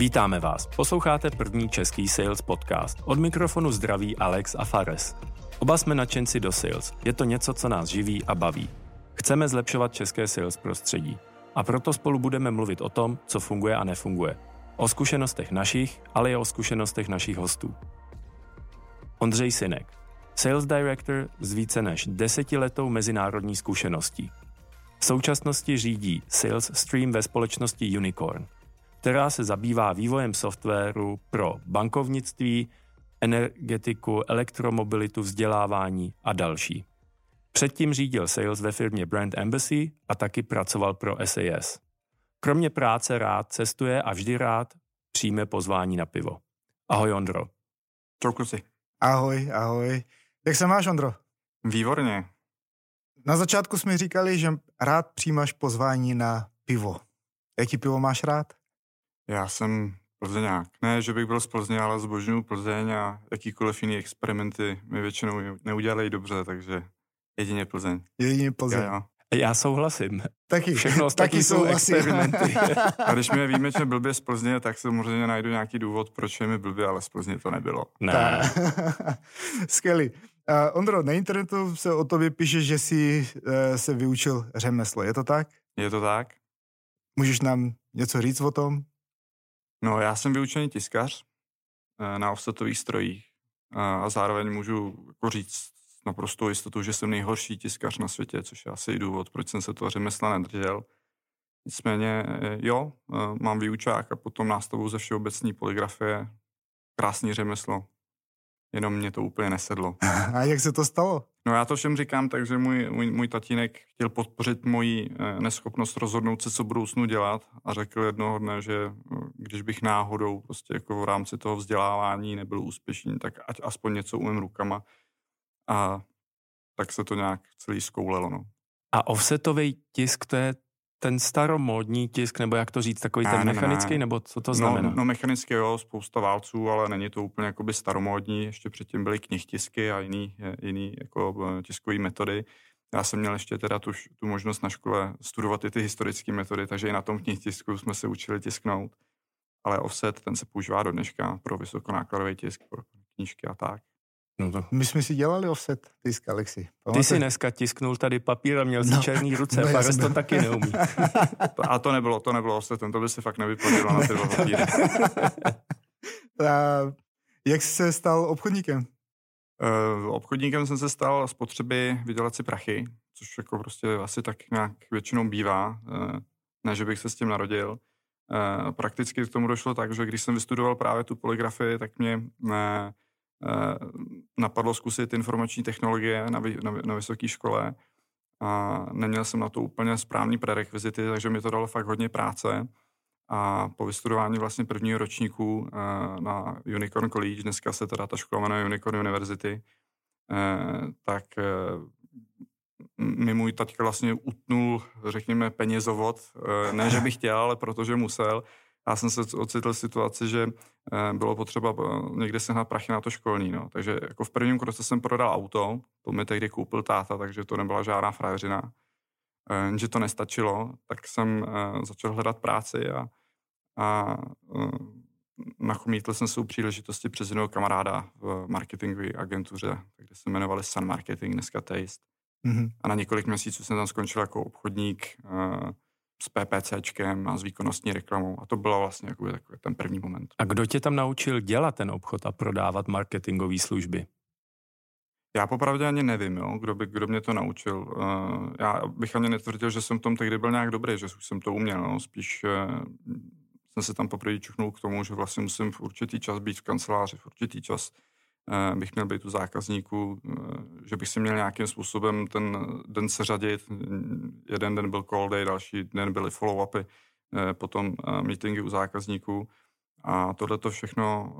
Vítáme vás. Posloucháte první český sales podcast. Od mikrofonu zdraví Alex a Fares. Oba jsme nadšenci do sales. Je to něco, co nás živí a baví. Chceme zlepšovat české sales prostředí. A proto spolu budeme mluvit o tom, co funguje a nefunguje. O zkušenostech našich, ale i o zkušenostech našich hostů. Ondřej Synek, Sales Director s více než desetiletou mezinárodní zkušeností. V současnosti řídí Sales Stream ve společnosti Unicorn, která se zabývá vývojem softwaru pro bankovnictví, energetiku, elektromobilitu, vzdělávání a další. Předtím řídil sales ve firmě Brand Embassy a taky pracoval pro SAS. Kromě práce rád cestuje a vždy rád přijme pozvání na pivo. Ahoj Ondro. Čau kluci. Ahoj, ahoj. Jak se máš, Ondro? Výborně. Na začátku jsme říkali, že rád přijímáš pozvání na pivo. Jaký pivo máš rád? Já jsem Plzeňák. Ne, že bych byl z Plzně, ale zbožňuju Plzeň a jakýkoliv jiný experimenty mi většinou neudělají dobře, takže jedině Plzeň. Jedině Plzeň. Já, já. Já souhlasím. Taky, Všechno ostatní taky jsou souhlasím. experimenty. A když mi je výjimečně blbě z Plzně, tak samozřejmě najdu nějaký důvod, proč je mi blbě, ale z Plzně to nebylo. ne. Skvělý. Uh, Ondro, na internetu se o tobě píše, že jsi uh, se vyučil řemeslo. Je to tak? Je to tak? Můžeš nám něco říct o tom? No, já jsem vyučený tiskař eh, na offsetových strojích a zároveň můžu jako říct s naprostou jistotou, že jsem nejhorší tiskař na světě, což je asi důvod, proč jsem se toho řemesla nedržel. Nicméně, eh, jo, eh, mám výučák a potom nástavou ze všeobecní poligrafie. Krásný řemeslo. Jenom mě to úplně nesedlo. A jak se to stalo? No já to všem říkám tak, že můj, můj, můj tatínek chtěl podpořit moji eh, neschopnost rozhodnout se, co budoucnu dělat a řekl jednoho dne, že eh, když bych náhodou prostě jako v rámci toho vzdělávání nebyl úspěšný, tak ať aspoň něco umím rukama a tak se to nějak celý zkoulelo. No. A offsetový tisk, to je ten staromódní tisk, nebo jak to říct, takový Ne, ten ne, ne. mechanický, nebo co to znamená? No, no mechanicky jo, spousta válců, ale není to úplně jakoby staromódní. Ještě předtím byly knihtisky a jiný, jiný jako eh, tiskové metody. Já jsem měl ještě teda tu, tu možnost na škole studovat i ty historické metody, takže i na tom knihtisku jsme se učili tisknout. Ale offset, ten se používá do dneška pro vysokonákladový tisk, pro knížky a tak. No to... My jsme si dělali offset, tisk, Alexi. Ty Pamatuješ? si dneska tisknul tady papír a měl si No. černý ruce, No, Fares to taky neumí. A to nebylo, to nebylo offset, to by se fakt nevyplnilo na ty dva papíry. A jak jsi se stal obchodníkem? Uh, obchodníkem jsem se stal z potřeby vydělat si prachy, což jako prostě asi tak nějak většinou bývá, uh, ne, že bych se s tím narodil. Uh, prakticky k tomu došlo tak, že když jsem vystudoval právě tu poligrafii, tak mě napadlo zkusit informační technologie na, na, na vysoké škole a neměl jsem na to úplně správný prerekvizity, takže mi to dalo fakt hodně práce. A po vystudování vlastně prvního ročníku eh, na Unicorn College, dneska se teda ta škola jmenuje Unicorn University, eh, tak eh, mi můj taťka vlastně utnul, řekněme, penězovod. Eh, Ne, že bych chtěl, ale protože musel. Já jsem se ocitl v situaci, že eh, bylo potřeba eh, někde sehnat prachy na to školní. No. Takže jako v prvním kroce jsem prodal auto, to mi tehdy koupil táta, takže to nebyla žádná frajeřina. Eh, Jenže to nestačilo, tak jsem začal hledat práci a, a nachomítl jsem se u příležitosti přes jednoho kamaráda v marketingové agentuře, kde se jmenovali Sun Marketing, dneska Taste. Mhm. A na několik měsíců jsem tam skončil jako obchodník s PPCčkem a s výkonnostní reklamou. A to bylo vlastně jakoby takový ten první moment. A kdo tě tam naučil dělat ten obchod a prodávat marketingové služby? Já popravdě ani nevím, jo, kdo, by, kdo mě to naučil. Uh, já bych ani netvrdil, že jsem v tom tehdy byl nějak dobrý, že už jsem to uměl. No. Spíš uh, jsem se tam poprvé čuchnul k tomu, že vlastně musím v určitý čas být v kanceláři, v určitý čas uh, bych měl být u zákazníků, uh, že bych si měl nějakým způsobem ten den seřadit. Jeden den byl call day, další den byly follow-upy, uh, potom meetingy u zákazníků. A tohle to všechno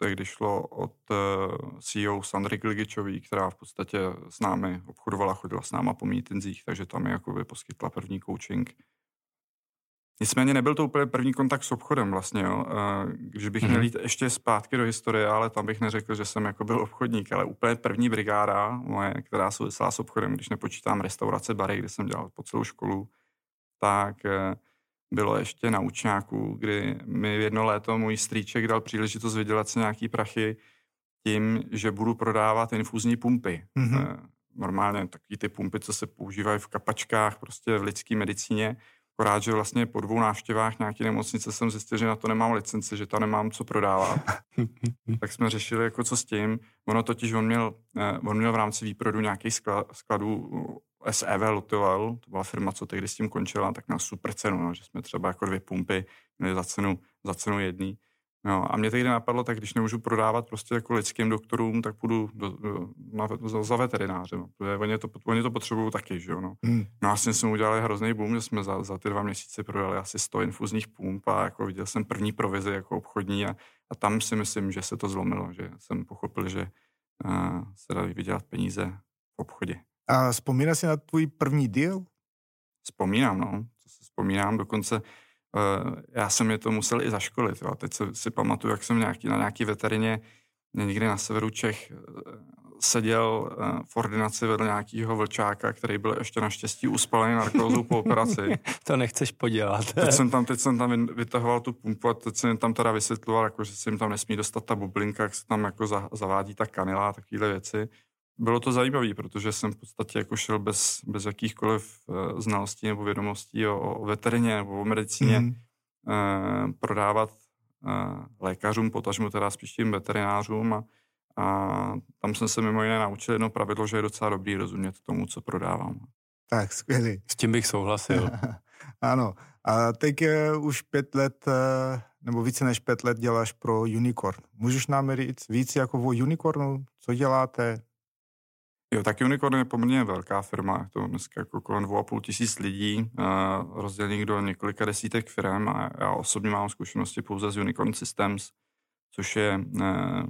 tehdy šlo od eh, CEO Sandry Gligičový, která v podstatě s námi obchodovala, chodila s náma po meetingsích, takže tam mi poskytla první coaching. Nicméně nebyl to úplně první kontakt s obchodem vlastně, jo. Když bych měl Mhm. jít ještě zpátky do historie, ale tam bych neřekl, že jsem jako byl obchodník, ale úplně první brigáda moje, která souvisela s obchodem, když nepočítám restaurace, bary, kde jsem dělal po celou školu, tak eh, bylo ještě na učňáku, kdy mi v jedno léto můj strýček dal příležitost vydělat si nějaký prachy tím, že budu prodávat infuzní pumpy. Mm-hmm. Normálně takový ty pumpy, co se používají v kapačkách, prostě v lidské medicíně. Akorát, že vlastně po dvou návštěvách nějaké nemocnice jsem zjistil, že na to nemám licenci, že to nemám co prodávat. tak jsme řešili, jako co s tím. Ono totiž, on měl, eh, on měl v rámci výprodu nějaký skladů SEV Lutoval, to byla firma, co tehdy s tím končila, tak na super cenu, no, že jsme třeba jako dvě pumpy měli za cenu, za cenu jedný. No, a mě tehdy napadlo, tak když nemůžu prodávat prostě jako lidským doktorům, tak půjdu do, do, na, za, za veterináře, no, protože oni to, oni to potřebují taky, že jo, no. Hmm. No a vlastně jsme udělali hrozný boom, že jsme za, za ty dva měsíce prodali asi 100 infuzních pump a jako viděl jsem první provizi jako obchodní a, a tam si myslím, že se to zlomilo, že jsem pochopil, že uh, se dají vydělat peníze v obchodě. A vzpomínáš si na tvůj první deal? Vzpomínám, no. To si vzpomínám, dokonce uh, já jsem je to musel i zaškolit. Jo. Teď si, si pamatuju, jak jsem nějaký, na nějaký veterině někdy na severu Čech eh, seděl uh, v ordinaci vedle nějakého vlčáka, který byl ještě naštěstí uspalený narkózou po operaci. to nechceš podělat. teď, jsem tam, teď jsem tam vytahoval tu pumpu a teď jsem tam teda vysvětloval, jako, že se jim tam nesmí dostat ta bublinka, jak se tam jako za, zavádí ta kanila a takovéhle věci bylo to zajímavé, protože jsem v podstatě jako šel bez, bez jakýchkoliv uh, znalostí nebo vědomostí o, o veterině nebo o medicíně mm. uh, prodávat uh, lékařům, potažmu teda spíš tím veterinářům a, a tam jsem se mimo jiné naučil jedno pravidlo, že je docela dobrý rozumět tomu, co prodávám. Tak, skvělý. S tím bych souhlasil. ano. A teď uh, už pět let, uh, nebo více než pět let děláš pro Unicorn. Můžeš nám říct víc jako o Unicornu? Co děláte? Jo, tak Unicorn je poměrně velká firma, je to dneska jako kolem 2,5 tisíc lidí, uh, rozdělených do několika desítek firm a já osobně mám zkušenosti pouze z Unicorn Systems, což je, uh,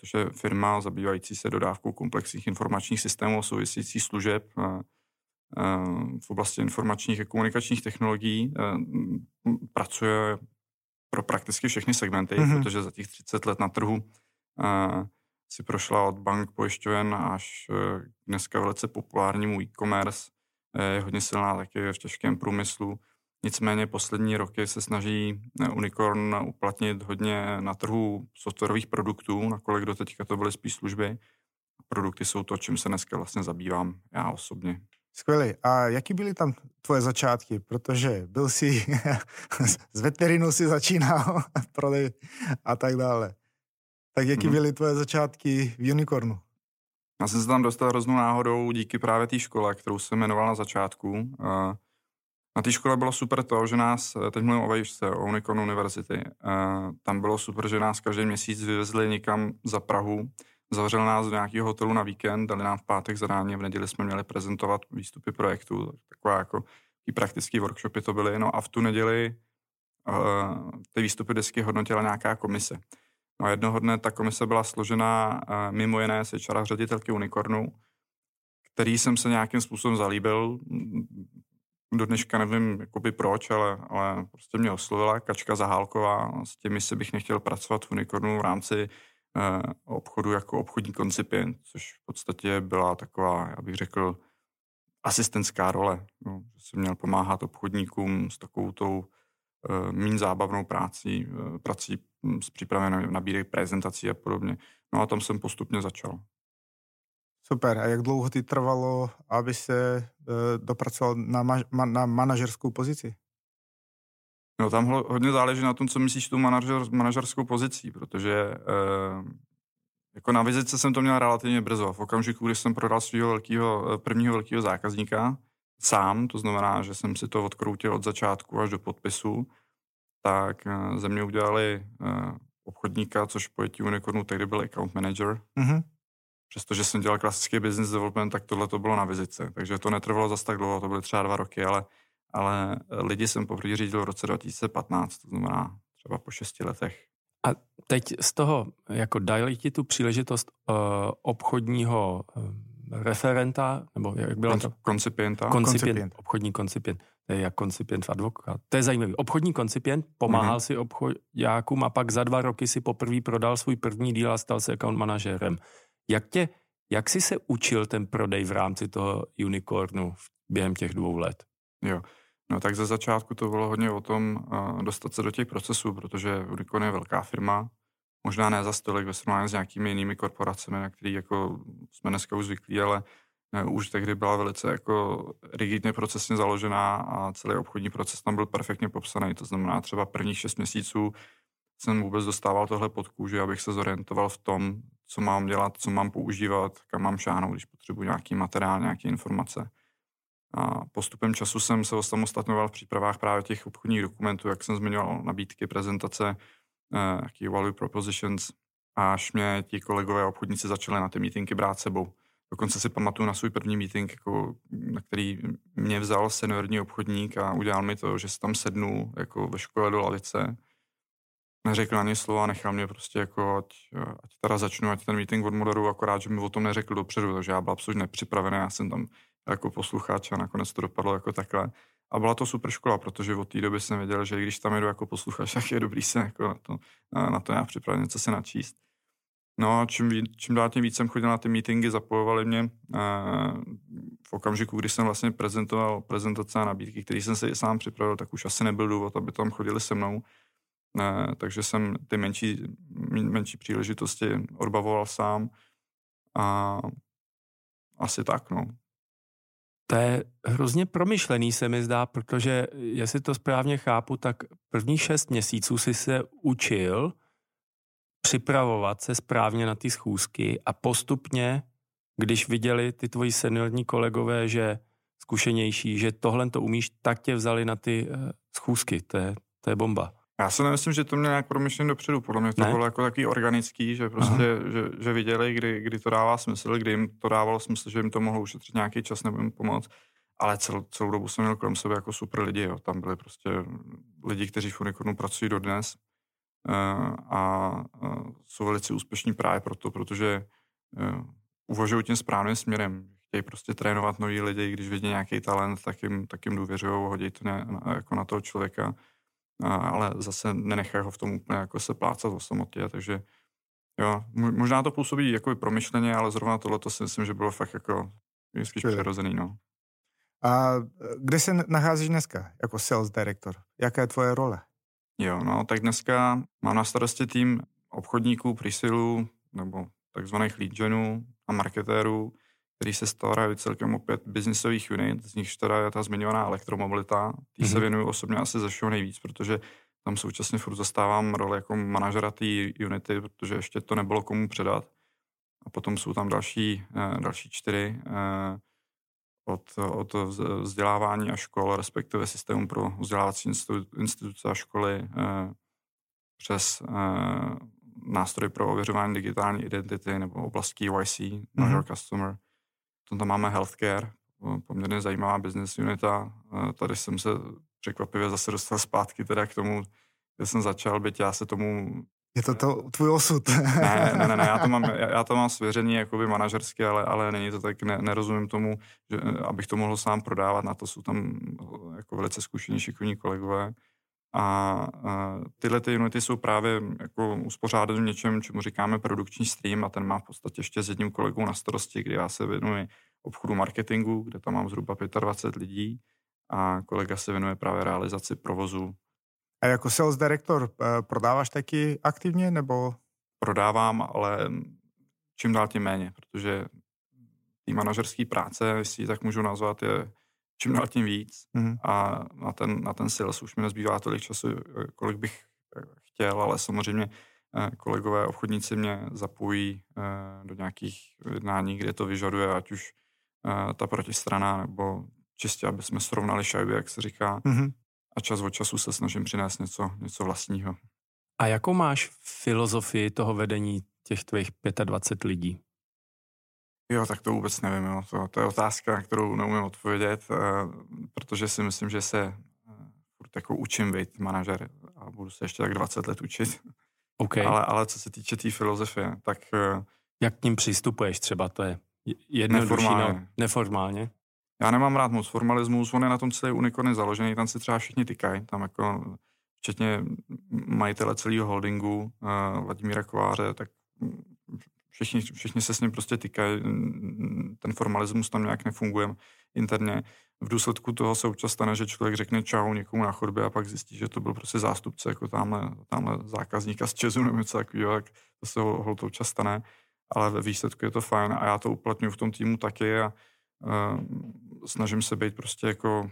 což je firma zabývající se dodávkou komplexních informačních systémů a souvisejících služeb uh, uh, v oblasti informačních a komunikačních technologií. Pracuje pro prakticky všechny segmenty, mm-hmm. protože za těch 30 let na trhu si prošla od bank pojišťoven až eh, dneska velice populárnímu e-commerce. Je hodně silná taky v těžkém průmyslu. Nicméně poslední roky se snaží eh, Unicorn uplatnit hodně na trhu softwarových produktů, nakolik do teďka to byly spíš služby. Produkty jsou to, čím se dneska vlastně zabývám já osobně. Skvělý. A jaký byly tam tvoje začátky? Protože byl jsi, z veterinu si začínal, prodej a tak dále. Tak jaký hmm. byly tvoje začátky v Unicornu? Já jsem se tam dostal hroznou náhodou díky právě té škole, kterou jsem jmenoval na začátku. Na té škole bylo super to, že nás, teď mluvím o vejšce, o Unicorn University, tam bylo super, že nás každý měsíc vyvezli někam za Prahu, zavřeli nás do nějakého hotelu na víkend, dali nám v pátek zadání v neděli jsme měli prezentovat výstupy projektu, takové jako i praktické workshopy to byly, no a v tu neděli ty výstupy desky hodnotila nějaká komise. No jednoho dne ta komise byla složena uh, mimo jiné z HR ředitelky Unicornu, který jsem se nějakým způsobem zalíbil. Do dneška nevím jakoby proč, ale, ale prostě mě oslovila Kačka Zahálková. S těmi se bych nechtěl pracovat v Unicornu v rámci uh, obchodu jako obchodní koncipient, což v podstatě byla taková, já bych řekl, asistentská role. No, že jsem měl pomáhat obchodníkům s takovou tou uh, mín zábavnou prací, uh, prací Hm, s přípravou na nabídek prezentací a podobně. No a tam jsem postupně začal. Super. A jak dlouho ty trvalo, aby se e, dopracoval na, ma, na manažerskou pozici? No tam hodně záleží na tom, co myslíš tu manažer, manažerskou pozicí, protože e, jako na vizice jsem to měl relativně brzo. V okamžiku, kdy jsem prodal svého velkého, eh, prvního velkého zákazníka sám, to znamená, že jsem si to odkroutil od začátku až do podpisu, tak eh, ze mě udělali uh, obchodníka, což pojetí Unicornu tehdy byl account manager. Mm-hmm. Přestože jsem dělal klasický business development, tak tohle to bylo na vizice. Takže to netrvalo zase tak dlouho, to byly třeba dva roky, ale, ale lidi jsem poprvé řídil v roce 2015, to znamená třeba po šesti letech. A teď z toho, jako dali ti tu příležitost uh, obchodního uh, referenta, nebo jak byla to? Koncipienta. Koncipient, koncipient. obchodní koncipient. To je jak koncipient v advokát. To je zajímavý. Obchodní koncipient pomáhal mm-hmm. si obchodňákům a pak za dva roky si poprvé prodal svůj první díl a stal se account manažerem. Jak, tě, jak jsi se učil ten prodej v rámci toho unicornu během těch dvou let? Jo. No tak ze začátku to bylo hodně o tom uh, dostat se do těch procesů, protože Unicon je velká firma, možná ne za stolik ve srovnání s nějakými jinými korporacemi, na který jako jsme dneska už zvyklí, ale ne, už tehdy byla velice jako rigidně procesně založená a celý obchodní proces tam byl perfektně popsaný. To znamená třeba prvních šest měsíců jsem vůbec dostával tohle pod kůži, abych se zorientoval v tom, co mám dělat, co mám používat, kam mám šáhnout, když potřebuji nějaký materiál, nějaké informace. A postupem času jsem se osamostatňoval v přípravách právě těch obchodních dokumentů, jak jsem zmiňoval, nabídky, prezentace, jaký value propositions, až mě ti kolegové obchodníci začali na ty meetingy brát sebou. Dokonce si pamatuju na svůj první meeting, jako, na který mě vzal seniorní obchodník a udělal mi to, že si tam sednu jako ve škole do lavice neřekl ani slovo a nechal mě prostě jako, ať, ať teda začnu, ať ten meeting odmoderu, akorát, že mi o tom neřekl dopředu, takže já byl absolutně nepřipravený, já jsem tam jako posluchač a nakonec to dopadlo jako takhle. A byla to super škola, protože od té doby jsem věděl, že když tam jedu jako posluchač, tak je dobrý se jako na to, na to já připravit něco se načíst. No a čím, čím dál tím víc jsem chodil na ty meetingy, zapojovali mě v okamžiku, kdy jsem vlastně prezentoval prezentace a nabídky, které jsem si sám připravil, tak už asi nebyl důvod, aby tam chodili se mnou takže jsem ty menší, menší příležitosti odbavoval sám a asi tak, no. To je hrozně promyšlený, se mi zdá, protože jestli to správně chápu, tak první šest měsíců si se učil připravovat se správně na ty schůzky a postupně, když viděli ty tvoji seniorní kolegové, že zkušenější, že tohle to umíš, tak tě vzali na ty eh, schůzky. To je, to je bomba. Já si nemyslím, že to měl nějak promyšlený dopředu. Podle mě to ne? bylo jako takový organický, že prostě, že, že, viděli, kdy, kdy to dává smysl, kdy jim to dávalo smysl, že jim to mohlo ušetřit nějaký čas nebo jim pomoct. Ale celou, celou dobu jsem měl kolem sebe jako super lidi. Jo. Tam byli prostě lidi, kteří v Unicornu pracují dodnes uh, a uh, jsou velice úspěšní právě proto, protože uh, uvažují tím správným směrem. Chtějí prostě trénovat noví lidi, když vidí nějaký talent, tak jim, tak jim důvěřují, hodí to ne, jako na toho člověka ale zase nenechají ho v tom úplně jako se plácat o samotě, takže jo, možná to působí jako promyšleně, ale zrovna tohle to si myslím, že bylo fakt jako spíš přirozený, no. A kde se nacházíš dneska jako sales director? Jaká je tvoje role? Jo, no, tak dneska mám na starosti tým obchodníků, presilů nebo takzvaných lead genů a marketérů, který se starají celkem o pět biznisových unit, z nichž teda je ta zmiňovaná elektromobilita. Tý mm-hmm. se mhm. věnuju osobně asi ze všeho nejvíc, protože tam současně furt zastávám roli jako manažera té unity, protože ještě to nebylo komu předat. A potom jsou tam další, eh, další čtyři eh, od, od vzdělávání a škol, respektive systému pro vzdělávací instituce a školy eh, přes nástroj pro ověřování digitální identity nebo oblast KYC, mm-hmm. Customer, tam máme healthcare, poměrně zajímavá business unita. Tady jsem se překvapivě zase dostal zpátky teda k tomu, kde jsem začal, byť já se tomu... Je to to tvůj osud. ne, ne, ne, ne já, to mám, já to mám svěřený jakoby manažersky, ale, ale není to tak, ne, nerozumím tomu, že, abych to mohl sám prodávat, na to jsou tam jako velice zkušení, šikovní kolegové. A, a tyhle ty unity jsou právě jako uspořádány v něčem, čemu říkáme produkční stream a ten má v podstatě ještě s jedním kolegou na starosti, kdy já se věnuji obchodu marketingu, kde tam mám zhruba 25 lidí a kolega se věnuje právě realizaci provozu. A jako sales director eh, prodáváš taky aktivně nebo? Prodávám, ale čím dál tím méně, protože té manažerské práce, jestli tak můžu nazvat, je čím dál tím víc mm-hmm. a na ten, na ten sales už mi nezbývá tolik času, kolik bych eh, chtěl, ale samozřejmě eh, kolegové obchodníci mě zapojí eh, do nějakých jednání, kde to vyžaduje, ať už ta protistrana, nebo čistě, aby jsme srovnali šajby, jak se říká. Mm-hmm. A čas od času se snažím přinést něco, něco vlastního. A jakou máš filozofii toho vedení těch tvých 25 lidí? Jo, tak to vůbec nevím. Jo. To, to je otázka, na kterou neumím odpovědět, uh, protože si myslím, že se uh, furt jako učím být manažer a budu se ještě tak 20 let učit. Okay. Ale, ale co se týče té tý filozofie, tak... Uh, Jak k ním přistupuješ třeba, to je jednodušší, neformálně. No, neformálně? Já nemám rád moc formalismus, on je na tom celý unikorny založený, tam si třeba všichni tykají, tam jako včetně majitele celého holdingu, uh, Vladimíra Kováře, tak všichni, všichni se s ním prostě týkají, ten formalismus tam nějak nefunguje interně. V důsledku toho se občas stane, že člověk řekne čau někomu na chodbě a pak zjistí, že to byl prostě zástupce, jako tamhle, tamhle zákazníka z Česu nebo něco takového, tak to se ho to občas stane, ale ve výsledku je to fajn a já to uplatňuji v tom týmu taky a uh, snažím se být prostě jako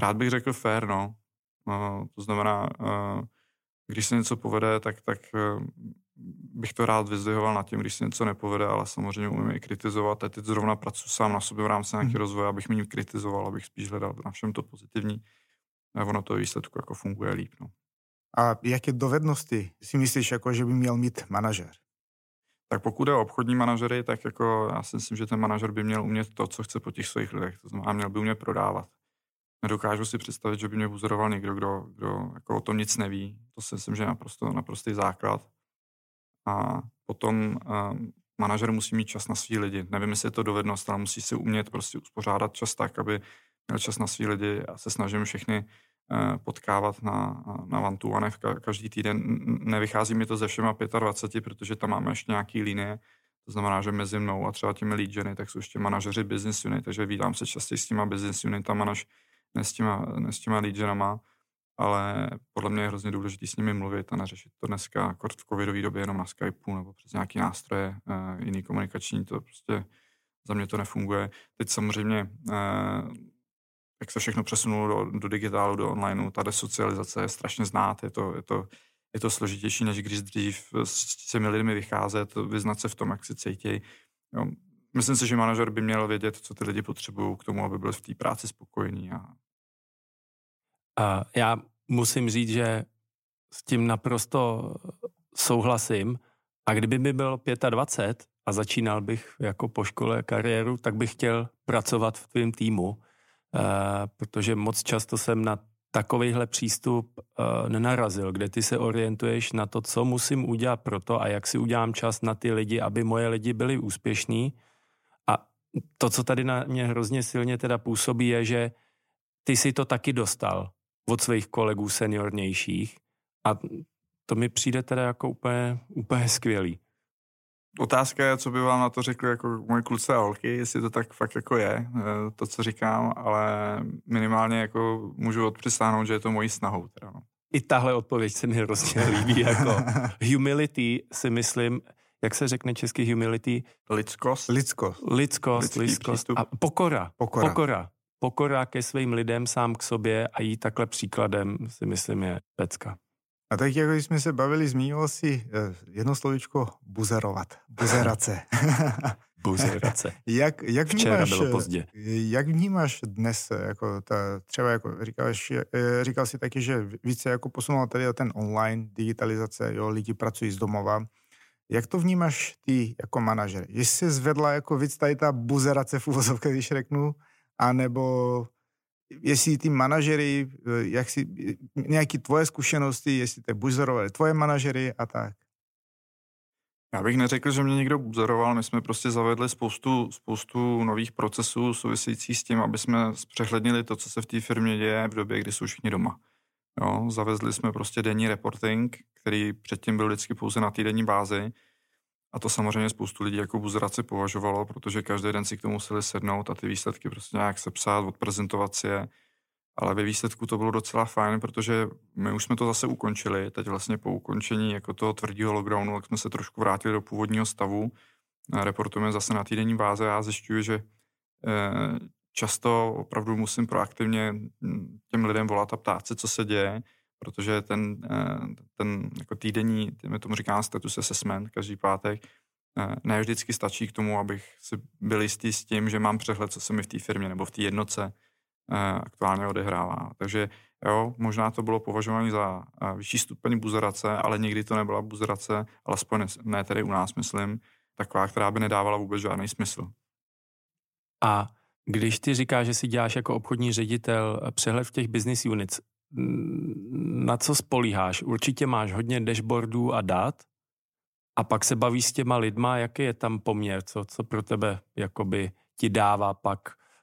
rád bych řekl fair, no. Uh, to znamená, uh, když se něco povede, tak, tak bych to rád vyzdvihoval nad tím, když se něco nepovede, ale samozřejmě umím i kritizovat. A teď zrovna pracuji sám na sobě v rámci nějaký hmm. rozvoje, abych méně kritizoval, abych spíš hledal na všem to pozitivní. A ono to výsledku jako funguje líp. No. A jaké dovednosti si myslíš, jako, že by měl mít manažer? Tak pokud je o obchodní manažery, tak jako já si myslím, že ten manažer by měl umět to, co chce po těch svých lidech. To znamená, měl by umět prodávat. Nedokážu si představit, že by mě buzoroval někdo, kdo, kdo jako o tom nic neví. To si myslím, že je naprosto, naprostý základ. A potom uh, manažer musí mít čas na svý lidi. Nevím, jestli je to dovednost, ale musí si umět prostě uspořádat čas tak, aby měl čas na svý lidi. Já se snažím všechny uh, potkávat na, na one to one každý týden. Nevychází mi to ze všema 25, protože tam máme ještě nějaký linie. To znamená, že mezi mnou a třeba těmi lead geny, tak jsou ještě manažeři business unit, takže vídám se častěji s těma business unitama, než, než s těma, než s těma lead genama ale podle mě je hrozně důležité s nimi mluvit a neřešit to dneska jako v covidové době jenom na Skypeu nebo přes nějaký nástroje uh, jiný komunikační, to prostě za mě to nefunguje. Teď samozřejmě, uh, jak se všechno přesunulo do, do digitálu, do onlineu, ta desocializace je strašně znát, je to, je to, je to složitější, než když dřív s těmi lidmi vycházet, vyznat se v tom, jak si cítí. Jo. Myslím si, že manažer by měl vědět, co ty lidi potřebují k tomu, aby byl v té práci spokojený a a já musím říct, že s tím naprosto souhlasím. A kdyby mi bylo 25 a začínal bych jako po škole kariéru, tak bych chtěl pracovat v tvém týmu, eh, protože moc často jsem na takovýhle přístup uh, nenarazil, kde ty se orientuješ na to, co musím udělat pro to a jak si udělám čas na ty lidi, aby moje lidi byli úspěšní. A to, co tady na mě hrozně silně teda působí, je, že ty si to taky dostal od svých kolegů seniornějších a to mi přijde teda jako úplně, úplně skvělý. Otázka je, co by vám na to řekli jako moje kluci a holky, jestli to tak fakt jako je, eh, to, co říkám, ale minimálně jako můžu odpřisáhnout, že je to mojí snahou. Teda no. I tahle odpověď se mi hrozně líbí. Jako humility si myslím, jak se řekne český humility? Lidskost. Lidskost. Lidskost, lidskost. A pokora. Pokora. pokora pokora ke svým lidem sám k sobě a jít takhle příkladem si myslím je pecka. A tak jako jsme se bavili, zmínil si eh, jedno slovičko buzerovat, buzerace. buzerace. jak, jak Včera vnímáš, bylo pozdě. Jak vnímáš dnes, jako ta, třeba jako říkáš, eh, říkal si taky, že více jako posunul tady ten online digitalizace, jo, lidi pracují z domova. Jak to vnímáš ty jako manažer? Jestli se zvedla jako víc tady ta buzerace v úvozovkách, když řeknu, anebo jestli ty manažery, eh, jak si, nějaké tvoje zkušenosti, jestli to buzerovali tvoje manažery a tak. Já bych neřekl, že mě někdo buzoroval, my jsme prostě zavedli spoustu, spoustu nových procesů souvisejících s tím, aby jsme zpřehlednili to, co se v té firmě děje v době, kdy jsou všichni doma. Jo, zavezli jsme prostě denní reporting, který předtím byl vždycky pouze na týdenní bázi, a to samozřejmě spoustu lidí jako buzeraci považovalo, protože každý den si k tomu museli sednout a ty výsledky prostě nějak sepsat, odprezentovat si je. Ale ve výsledku to bylo docela fajn, protože my už jsme to zase ukončili. Teď vlastně po ukončení jako toho tvrdého lockdownu, tak jsme se trošku vrátili do původního stavu. Reportujeme zase na týdenní báze. Já zjišťuju, že eh, často opravdu musím proaktivně hm, těm lidem volat a ptát se, co se děje protože ten, eh, ten jako týdenní, my tomu říkáme status assessment každý pátek, eh, ne vždycky stačí k tomu, abych si byl jistý s tím, že mám přehled, co se mi v té firmě nebo v té jednotce eh, aktuálně odehrává. Takže jo, možná to bylo považováno za vyšší stupeň buzerace, ale nikdy to nebyla buzerace, alespoň ne tedy u nás, myslím, taková, která by nedávala vůbec žádný smysl. A když ty říkáš, že si děláš jako obchodní ředitel přehled v těch business units, na co spolíháš? Určitě máš hodně dashboardů a dat a pak se bavíš s těma lidma, jaký je tam poměr, co, co pro tebe jakoby ti dává pak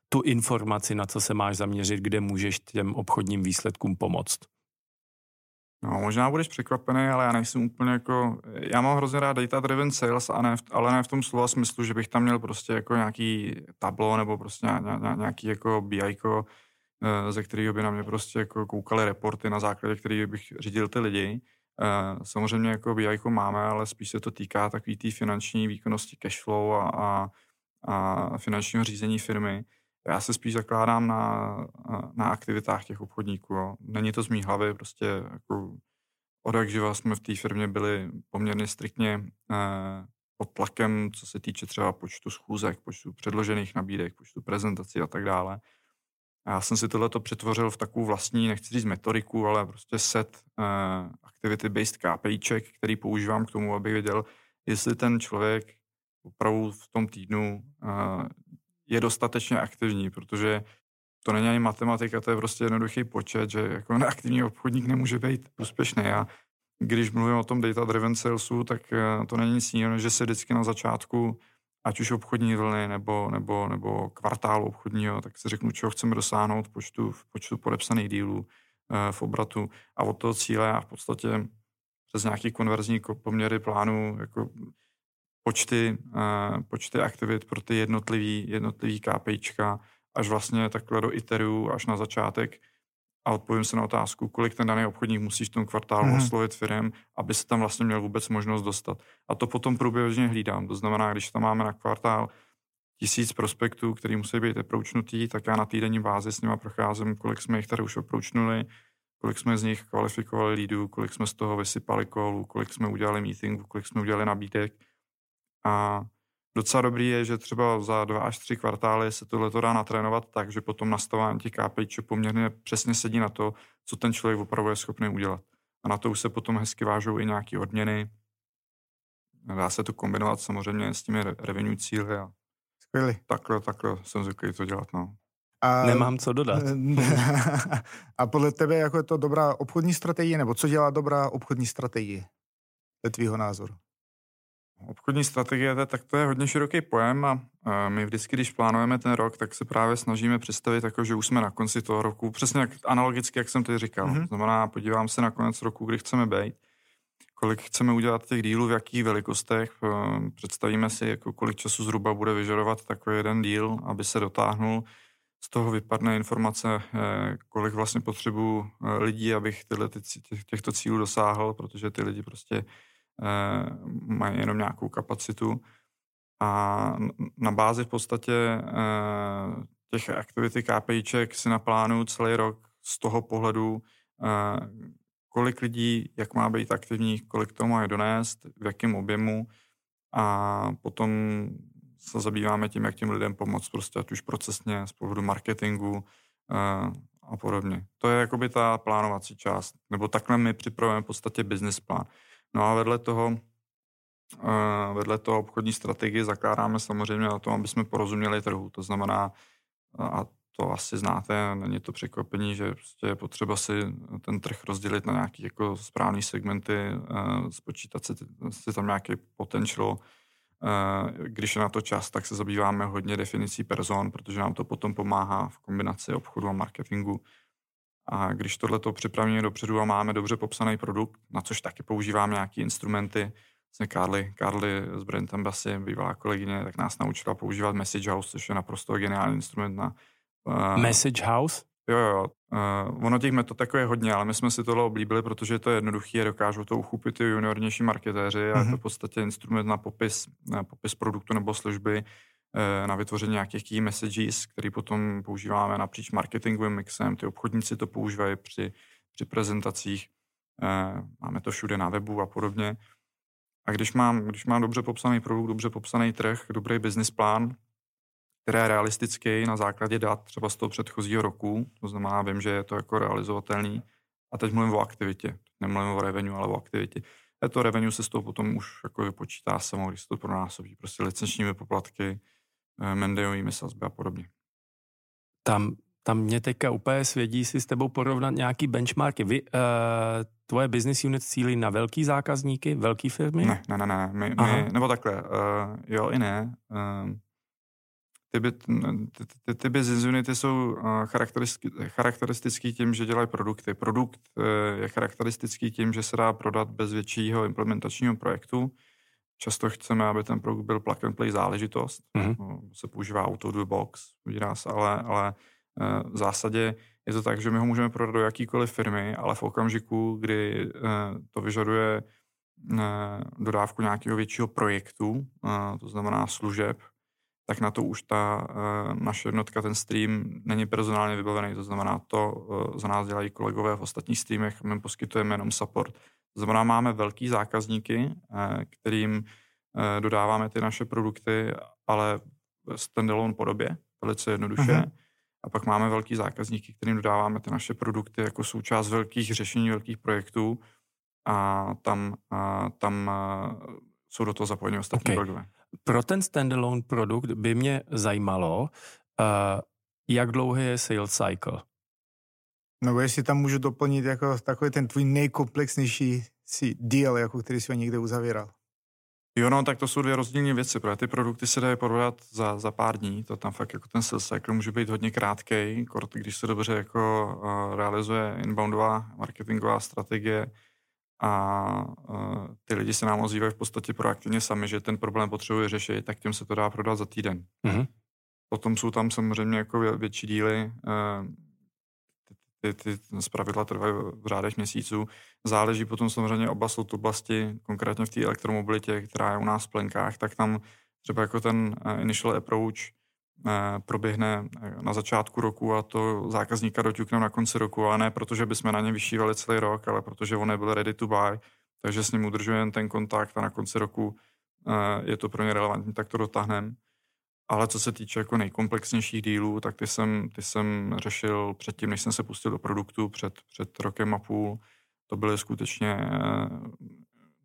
tu informaci, na co se máš zaměřit, kde můžeš těm obchodním výsledkům pomoct. No, možná budeš překvapený, ale já nejsem úplně jako, já mám hrozně rád data driven sales, a ne ale ne v tom slova smyslu, že bych tam měl prostě jako nějaký tablo nebo prostě nějaký jako BI, ze kterého by na mě prostě jako koukaly reporty, na základě kterých bych řídil ty lidi. Eh, samozřejmě jako BI máme, ale spíš se to týká takový té finanční výkonnosti cashflow a, a, a finančního řízení firmy. Já se spíš zakládám na, na aktivitách těch obchodníků. Jo. Není to z mý hlavy, prostě jako od jak živa jsme v té firmě byli poměrně striktně eh, pod tlakem, co se týče třeba počtu schůzek, počtu předložených nabídek, počtu prezentací a tak dále. A já jsem si tohleto přetvořil v takovou vlastní, nechci říct metodiku, ale prostě set uh, activity-based KPIček, který používám k tomu, abych věděl, jestli ten člověk opravdu v tom týdnu uh, je dostatečně aktivní, protože to není ani matematika, to je prostě jednoduchý počet, že jako neaktivní obchodník nemůže být úspěšný. A když mluvím o tom data-driven salesu, tak uh, to není nic jiného, že se vždycky na začátku ať už obchodní vlny nebo, nebo, nebo kvartálu obchodního, tak si řeknu, čeho chceme dosáhnout v počtu, v počtu podepsaných dílů, eh, v obratu. A od toho cíle a v podstatě přes nějaký konverzní poměry plánu jako počty, eh, počty aktivit pro ty jednotlivý, jednotlivý KPIčka až vlastně takhle do iteru, až na začátek a odpovím se na otázku, kolik ten daný obchodník musí v tom kvartálu mm. oslovit firm, aby se tam vlastně měl vůbec možnost dostat. A to potom průběžně hlídám. To znamená, když tam máme na kvartál tisíc prospektů, který musí být approachnutý, tak já na týdenní bázi s nimi procházím, kolik jsme jich tady už approachnuli, kolik jsme z nich kvalifikovali lídů, kolik jsme z toho vysypali kolů, kolik jsme udělali meetingů, kolik jsme udělali nabídek. A docela dobrý je, že třeba za dva až tři kvartály se tohle to dá natrénovat tak, že potom nastavování těch KPIček poměrně přesně sedí na to, co ten člověk opravdu je schopný udělat. A na to už se potom hezky vážou i nějaké odměny. Dá se to kombinovat samozřejmě s těmi revenue cíly a Skvělý. Takhle, takhle jsem zvyklý to dělat, no. A, Nemám co dodat. a podle tebe jako je to dobrá obchodní strategie, nebo co dělá dobrá obchodní strategie? To je tvýho názoru. Obchodní strategie, tak to je hodně široký pojem a my vždycky, když plánujeme ten rok, tak se právě snažíme představit, jako, že už jsme na konci toho roku, přesně jak, analogicky, jak jsem to říkal. Mm-hmm. Znamená, podívám se na konec roku, kdy chceme být, kolik chceme udělat těch dílů, v jakých velikostech, představíme si, jako kolik času zhruba bude vyžadovat takový jeden díl, aby se dotáhnul. Z toho vypadne informace, eh, kolik vlastně potřebuji eh, lidí, abych tyhle, těchto cílů dosáhl, protože ty lidi prostě mají jenom nějakou kapacitu a na bázi v podstatě eh, těch aktivity KPIček si naplánuju celý rok z toho pohledu, eh, kolik lidí, jak má být aktivní, kolik to mají donést, v jakém objemu a potom se zabýváme tím, jak těm lidem pomoct, prostě ať už procesně, z pohledu marketingu a podobně. To je jakoby ta plánovací část, nebo takhle my připravujeme v podstatě business plán. No a vedle toho, eh, vedle toho obchodní strategii zakládáme samozřejmě na tom, aby jsme porozuměli trhu. To znamená, a to asi znáte, není to překvapení, že prostě je potřeba si ten trh rozdělit na nějaké jako správné segmenty, eh, spočítat si, si tam nějaký potential. Eh, když je na to čas, tak se zabýváme hodně definicí person, protože nám to potom pomáhá v kombinaci obchodu a marketingu. A když tohle to připravíme dopředu a máme dobře popsaný produkt, na což taky používáme nějaké instrumenty, vlastně Carly, Carly z Brand Embassy, bývalá kolegyně, tak nás naučila používat Message House, což je naprosto geniální instrument na... Uh, Message House? Jo, jo. Uh, ono těch metod jako je hodně, ale my jsme si tohle oblíbili, protože to je jednoduché, dokážou to uchopit i juniornější marketéři mm-hmm. a je to mhm. v podstatě instrument na popis, na popis produktu nebo služby, na vytvoření nějakých key messages, který potom používáme napříč marketingovým mixem. Ty obchodníci to používají při, při prezentacích. Eh, máme to všude na webu a podobně. A když mám, když mám dobře popsaný produkt, dobře popsaný trh, dobrý business plán, který je realistický na základě dat třeba z toho předchozího roku, to znamená, vím, že je to jako realizovatelný. A teď mluvím o aktivitě, nemluvím o revenue, ale o aktivitě. A to revenue se z toho potom už jako vypočítá samo, když se to pronásobí, prostě licenčními poplatky, Eh, Mendeovými sazby a podobně. Tam, tam mě teďka úplně svědí si s tebou porovnat nějaký benchmarky. Vy, uh, tvoje business unit cílí na velký zákazníky, velké firmy? Ne, ne, ne, ne. My, my, nebo takhle, uh, jo i ne. Uh, ty, ty, ty, ty business unity jsou charakteristický, charakteristický tím, že dělají produkty. Produkt je charakteristický tím, že se dá prodat bez většího implementačního projektu. Často chceme, aby ten produkt byl plug and play záležitost. Mm-hmm. Se používá auto do box, výraz, ale, ale v zásadě je to tak, že my ho můžeme prodat do jakýkoliv firmy, ale v okamžiku, kdy to vyžaduje dodávku nějakého většího projektu, to znamená služeb, tak na to už ta naše jednotka, ten stream, není personálně vybavený. To znamená, to za nás dělají kolegové v ostatních streamech, my poskytujeme jenom support. To znamená, máme velký zákazníky, kterým dodáváme ty naše produkty, ale v standalone podobě, velice jednoduše. Uh-huh. A pak máme velký zákazníky, kterým dodáváme ty naše produkty jako součást velkých řešení, velkých projektů, a tam, a tam a jsou do toho zapojeni ostatní okay. kolegové. Pro ten standalone produkt by mě zajímalo, uh, jak dlouhý je sales cycle? No jestli tam můžu doplnit jako takový ten tvůj nejkomplexnější deal, jako který jsi ho někde uzavíral. Jo, no, tak to jsou dvě rozdílné věci, protože ty produkty se dají prodat za, za pár dní, to tam fakt jako ten sales cycle může být hodně krátký, když se dobře jako uh, realizuje inboundová marketingová strategie, a uh, ty lidi se nám ozývají v podstatě proaktivně sami, že ten problém potřebuje řešit, tak těm se to dá prodat za týden. Mm-hmm. Potom jsou tam samozřejmě jako větší díly, uh, ty, ty, zpravidla trvají v řádech měsíců. Záleží potom samozřejmě oblast od oblasti, konkrétně v té elektromobilitě, která je u nás v plenkách, tak tam třeba jako ten uh, initial approach Eh, proběhne eh, na začátku roku a to zákazníka doťukne na konci roku, ale ne protože bychom na ně vyšívali celý rok, ale protože on nebyl ready to buy, takže s ním udržujeme ten kontakt a na konci roku eh, je to pro ně relevantní, tak to dotáhneme. Ale co se týče jako nejkomplexnějších dílů, tak ty jsem, ty jsem řešil předtím, než jsem se pustil do produktu, před, před rokem a půl. To byly skutečně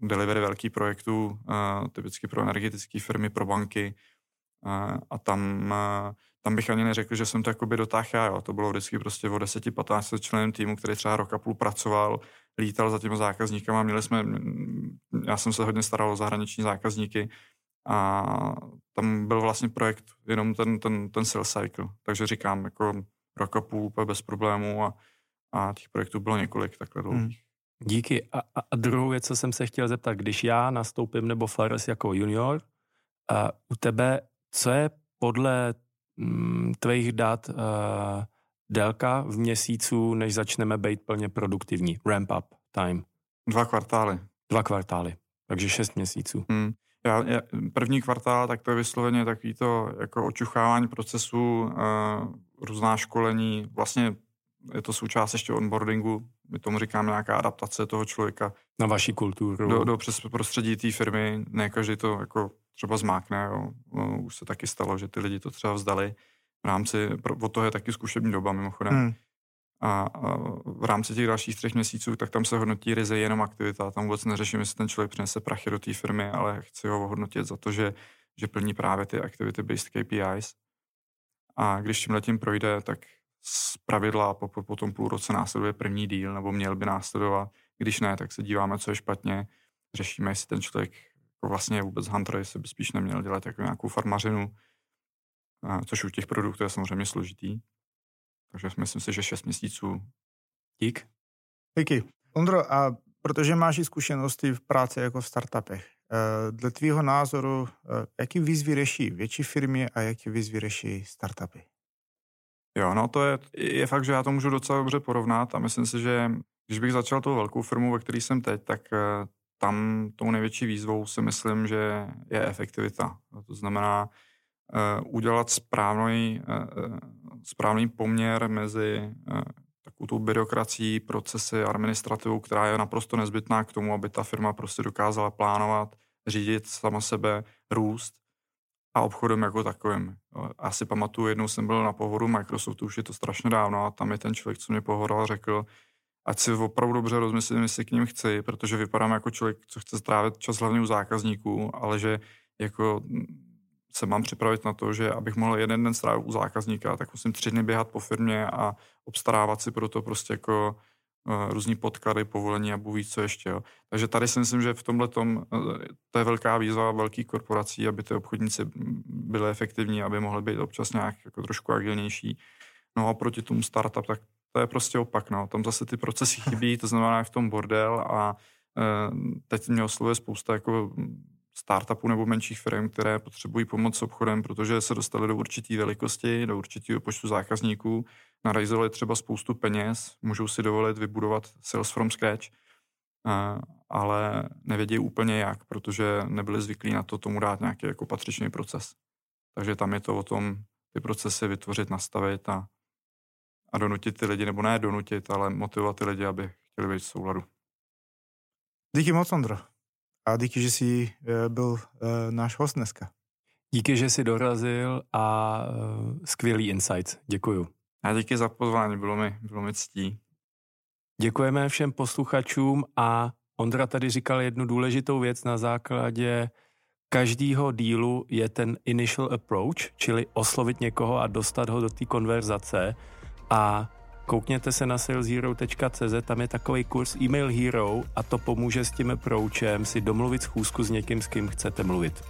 delivery velkých projektů, typicky pro energetické firmy, pro banky, a tam, tam bych ani neřekl, že jsem to jakoby dotáhl jo. To bylo vždycky prostě o 10-15 členem týmu, který třeba rok a půl pracoval, lítal za těmi zákazníkama, měli jsme, já jsem se hodně staral o zahraniční zákazníky a tam byl vlastně projekt jenom ten, ten, ten sales cycle, takže říkám, jako rok a půl bez problémů a, a těch projektů bylo několik takhle dlouhých. Hmm. Díky. A, a druhou věc, co jsem se chtěl zeptat, když já nastoupím nebo Fares jako junior, a u tebe co je podle mm, tvých dat uh, délka v měsícu, než začneme být plně produktivní? Ramp up time. Dva kvartály. Dva kvartály, takže šest měsíců. Hmm. Já, já, první kvartál, tak to je vysloveně takový to jako očuchávání procesu, uh, různá školení, vlastně je to součást ještě onboardingu, my tomu říkáme nějaká adaptace toho člověka. Na vaši kulturu. Do, do přes prostředí té firmy, ne každý to jako třeba zmákne. Jo. No, už se taky stalo, že ty lidi to třeba vzdali v rámci, od toho je taky zkušební doba mimochodem. Hmm. A, v rámci těch dalších třech měsíců, tak tam se hodnotí ryze jenom aktivita. Tam vůbec neřeším, jestli ten člověk přinese prachy do té firmy, ale chci ho hodnotit za to, že, že plní právě ty activity-based KPIs. A když tím letím projde, tak z pravidla po, po, po tom půl roce následuje první díl, nebo měl by následovat. Když ne, tak se díváme, co je špatně, řešíme, jestli ten člověk jako vlastně vůbec hunter, jestli by spíš neměl dělat jako nějakou farmařinu, což u těch produktů je samozřejmě složitý. Takže myslím si, že 6 měsíců. Dík. Díky. Ondro, a protože máš i zkušenosti v práci jako v startupech, eh, dle tvýho názoru, eh, jaký výzvy řeší větší firmy a jaký výzvy řeší startupy? Jo, no to je, je fakt, že já to můžu docela dobře porovnat a myslím si, že když bych začal tou velkou firmu, ve které jsem teď, tak eh, tam tou největší výzvou si myslím, že je efektivita. To znamená udělat správný, uh, správný poměr mezi uh, takovou tou byrokracií, procesy, administrativou, která je naprosto nezbytná k tomu, aby ta firma prostě dokázala plánovat, řídit sama sebe, růst a obchodem jako takovým. Asi pamatuju, jednou jsem byl na pohodu Microsoftu, už je to strašně dávno a tam je ten člověk, co mě pohodoval, řekl, ať si opravdu dobře rozmyslím, jestli k ním chci, protože vypadám jako člověk, co chce strávit čas hlavně u zákazníků, ale že jako se mám připravit na to, že abych mohl jeden den strávit u zákazníka, tak musím tři dny běhat po firmě a obstarávat si pro to prostě jako uh, různý podklady, povolení a bůh ví, co ještě. Jo. Takže tady si myslím, že v tomhle tom uh, to je velká výzva velkých korporací, aby ty obchodníci byly efektivní, aby mohly být občas nějak jako trošku agilnější. No a proti tomu startup, tak to je prostě opak. No. Tam zase ty procesy chybí, to znamená v tom bordel a e, teď mě oslovuje spousta jako startupů nebo menších firm, které potřebují pomoc s obchodem, protože se dostali do určité velikosti, do určitého počtu zákazníků, narazili třeba spoustu peněz, můžou si dovolit vybudovat sales from scratch, ale nevědí úplně jak, protože nebyli zvyklí na to tomu dát nějaký jako patřičný proces. Takže tam je to o tom ty procesy vytvořit, nastavit a, a donutit ty lidi, nebo ne donutit, ale motivovat ty lidi, aby chtěli být v souladu. Díky moc, Ondro. A díky, že jsi eh, byl eh, náš host dneska. Díky, že jsi dorazil a uh, skvělý insight. Děkuju. A díky za pozvání, bylo mi, bylo mi ctí. Děkujeme všem posluchačům a Ondra tady říkal jednu důležitou věc na základě každého dílu je ten initial approach, čili oslovit někoho a dostat ho do té konverzace a koukněte se na saleshero.cz, tam je takový kurz Email Hero a to pomůže s tím approachem si domluvit schůzku s někým, s kým chcete mluvit.